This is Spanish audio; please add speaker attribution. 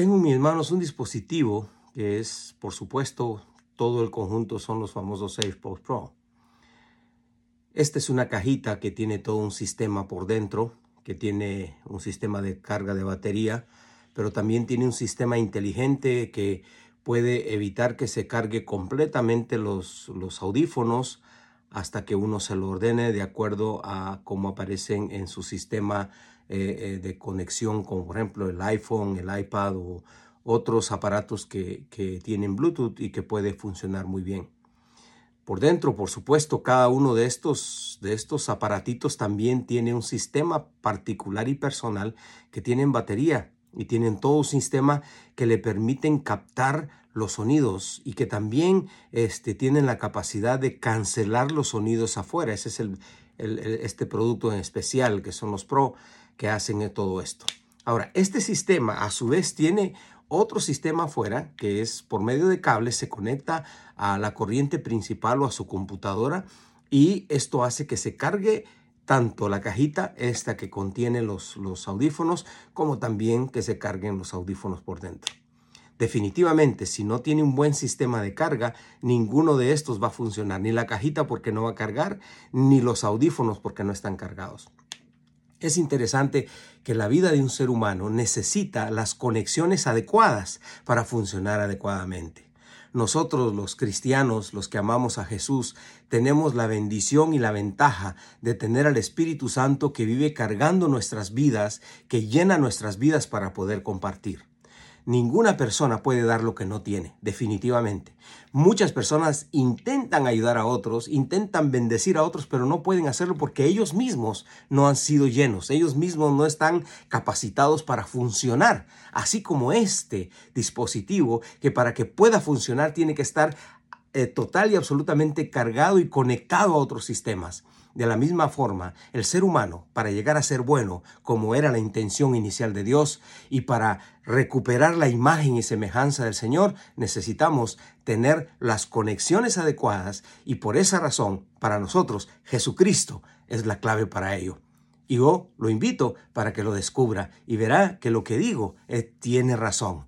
Speaker 1: Tengo en mis manos un dispositivo que es, por supuesto, todo el conjunto son los famosos SafePost Pro. Esta es una cajita que tiene todo un sistema por dentro, que tiene un sistema de carga de batería, pero también tiene un sistema inteligente que puede evitar que se cargue completamente los, los audífonos hasta que uno se lo ordene de acuerdo a cómo aparecen en su sistema eh, eh, de conexión con, por ejemplo, el iPhone, el iPad o otros aparatos que, tienen Bluetooth y que puede funcionar muy bien. Por dentro, por supuesto, cada uno de estos, de estos aparatitos también tiene un sistema particular y personal que tienen batería y tienen todo un sistema que le permiten captar los sonidos y que también este, tienen la capacidad de cancelar los sonidos afuera. Ese es el, este producto en especial que son los Pro que hacen todo esto. Ahora, este sistema a su vez tiene otro sistema afuera que es por medio de cables, se conecta a la corriente principal o a su computadora y esto hace que se cargue tanto la cajita, esta que contiene los, los audífonos, como también que se carguen los audífonos por dentro. Definitivamente, si no tiene un buen sistema de carga, ninguno de estos va a funcionar, ni la cajita porque no va a cargar, ni los audífonos porque no están cargados. Es interesante que la vida de un ser humano necesita las conexiones adecuadas para funcionar adecuadamente. Nosotros los cristianos, los que amamos a Jesús, tenemos la bendición y la ventaja de tener al Espíritu Santo que vive cargando nuestras vidas, que llena nuestras vidas para poder compartir. Ninguna persona puede dar lo que no tiene, definitivamente. Muchas personas intentan ayudar a otros, intentan bendecir a otros, pero no pueden hacerlo porque ellos mismos no han sido llenos, ellos mismos no están capacitados para funcionar, así como este dispositivo que para que pueda funcionar tiene que estar eh, total y absolutamente cargado y conectado a otros sistemas. De la misma forma, el ser humano, para llegar a ser bueno, como era la intención inicial de Dios, y para recuperar la imagen y semejanza del Señor, necesitamos tener las conexiones adecuadas y por esa razón, para nosotros, Jesucristo es la clave para ello. Y yo lo invito para que lo descubra y verá que lo que digo eh, tiene razón.